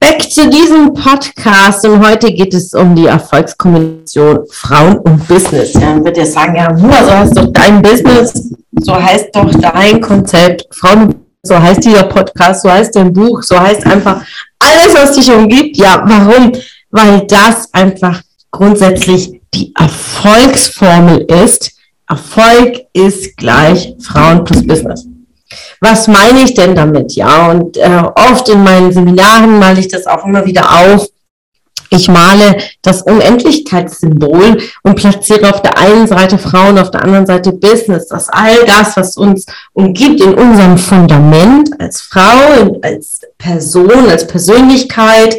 Back zu diesem Podcast und heute geht es um die Erfolgskombination Frauen und Business. Ja, dann wird ihr sagen, ja, so heißt doch dein Business, so heißt doch dein Konzept, Frauen, so heißt dieser Podcast, so heißt dein Buch, so heißt einfach alles, was dich umgibt. Ja, warum? Weil das einfach grundsätzlich die Erfolgsformel ist. Erfolg ist gleich Frauen plus Business. Was meine ich denn damit? Ja, und äh, oft in meinen Seminaren male ich das auch immer wieder auf. Ich male das Unendlichkeitssymbol und platziere auf der einen Seite Frauen, auf der anderen Seite Business. Das all das, was uns umgibt in unserem Fundament als Frau, als Person, als Persönlichkeit,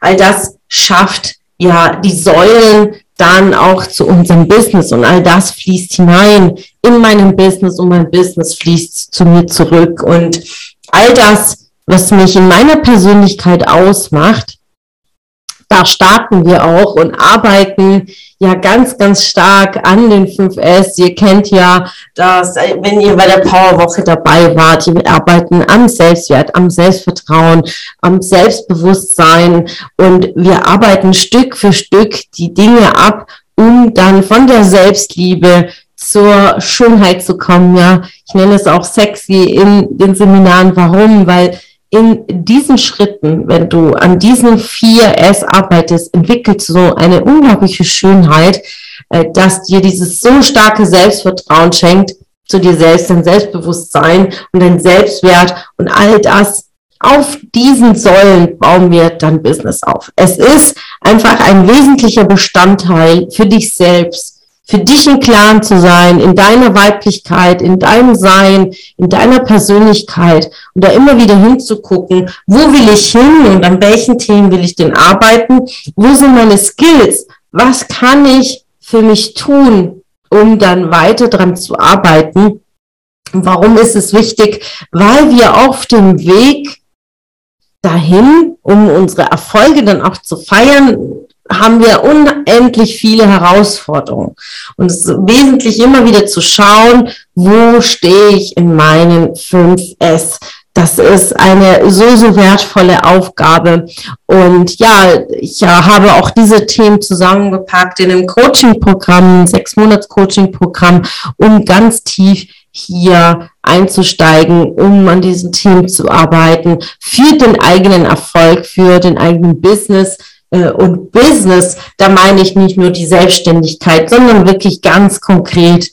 all das schafft ja die Säulen dann auch zu unserem Business. Und all das fließt hinein in meinem Business und mein Business fließt zu mir zurück. Und all das, was mich in meiner Persönlichkeit ausmacht, da starten wir auch und arbeiten ja ganz, ganz stark an den 5S. Ihr kennt ja, dass, wenn ihr bei der Powerwoche dabei wart, wir arbeiten am Selbstwert, am Selbstvertrauen, am Selbstbewusstsein und wir arbeiten Stück für Stück die Dinge ab, um dann von der Selbstliebe zur Schönheit zu kommen. Ja, ich nenne es auch sexy in den Seminaren. Warum? Weil in diesen Schritten, wenn du an diesen vier S arbeitest, entwickelst du so eine unglaubliche Schönheit, äh, dass dir dieses so starke Selbstvertrauen schenkt, zu dir selbst, dein Selbstbewusstsein und dein Selbstwert und all das. Auf diesen Säulen bauen wir dann Business auf. Es ist einfach ein wesentlicher Bestandteil für dich selbst, für dich im Klaren zu sein, in deiner Weiblichkeit, in deinem Sein, in deiner Persönlichkeit und da immer wieder hinzugucken, wo will ich hin und an welchen Themen will ich denn arbeiten, wo sind meine Skills, was kann ich für mich tun, um dann weiter dran zu arbeiten. warum ist es wichtig? Weil wir auf dem Weg dahin, um unsere Erfolge dann auch zu feiern, haben wir unendlich viele Herausforderungen. Und es ist wesentlich immer wieder zu schauen, wo stehe ich in meinen 5S. Das ist eine so, so wertvolle Aufgabe. Und ja, ich ja, habe auch diese Themen zusammengepackt in einem Coaching-Programm, sechs Monats Coaching-Programm, um ganz tief hier einzusteigen, um an diesen Themen zu arbeiten, für den eigenen Erfolg, für den eigenen Business, äh, und Business, da meine ich nicht nur die Selbstständigkeit, sondern wirklich ganz konkret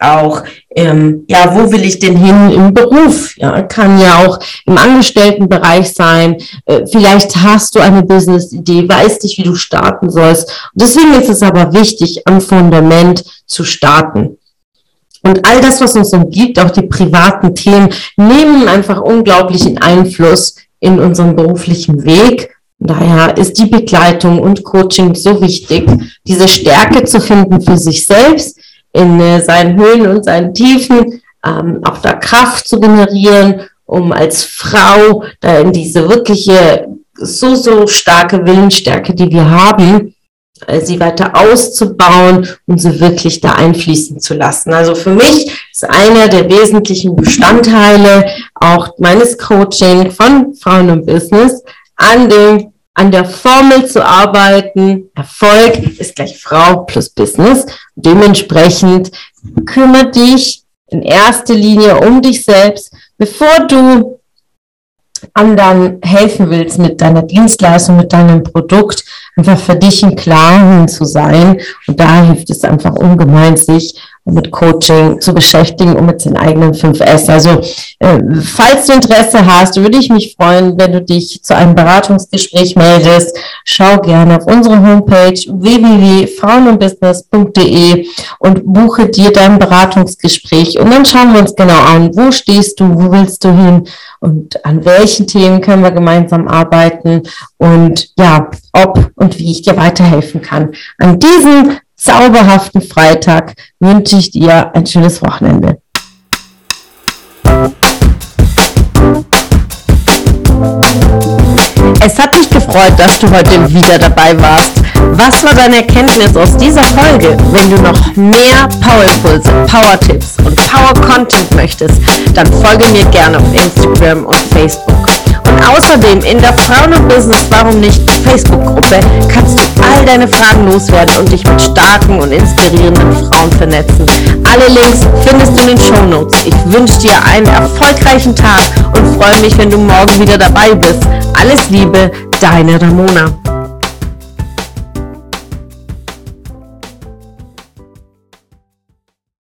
auch, ähm, ja, wo will ich denn hin im Beruf? Ja, kann ja auch im Angestelltenbereich sein. Äh, vielleicht hast du eine Business-Idee, weißt nicht, wie du starten sollst. Und deswegen ist es aber wichtig, am Fundament zu starten. Und all das, was uns umgibt, auch die privaten Themen, nehmen einfach unglaublichen Einfluss in unserem beruflichen Weg Daher ist die Begleitung und Coaching so wichtig, diese Stärke zu finden für sich selbst, in äh, seinen Höhen und seinen Tiefen, ähm, auch da Kraft zu generieren, um als Frau da in diese wirkliche, so, so starke Willensstärke, die wir haben, äh, sie weiter auszubauen und sie wirklich da einfließen zu lassen. Also für mich ist einer der wesentlichen Bestandteile auch meines Coaching von Frauen im Business, an dem an der Formel zu arbeiten. Erfolg ist gleich Frau plus Business. Dementsprechend kümmere dich in erster Linie um dich selbst, bevor du anderen helfen willst mit deiner Dienstleistung, mit deinem Produkt, einfach für dich im Klaren zu sein. Und da hilft es einfach ungemein, sich mit Coaching zu beschäftigen und mit seinen eigenen 5S. Also äh, falls du Interesse hast, würde ich mich freuen, wenn du dich zu einem Beratungsgespräch meldest. Schau gerne auf unsere Homepage www.frauenundbusiness.de und buche dir dein Beratungsgespräch und dann schauen wir uns genau an, wo stehst du, wo willst du hin und an welchen Themen können wir gemeinsam arbeiten und ja, ob und wie ich dir weiterhelfen kann. An diesem zauberhaften Freitag wünsche ich dir ein schönes Wochenende. Es hat mich gefreut, dass du heute wieder dabei warst. Was war deine Erkenntnis aus dieser Folge? Wenn du noch mehr Power-Impulse, Power-Tipps und Power-Content möchtest, dann folge mir gerne auf Instagram und Facebook. Außerdem in der Frauen und Business Warum nicht Facebook-Gruppe kannst du all deine Fragen loswerden und dich mit starken und inspirierenden Frauen vernetzen. Alle Links findest du in den Show Notes. Ich wünsche dir einen erfolgreichen Tag und freue mich, wenn du morgen wieder dabei bist. Alles Liebe, deine Ramona.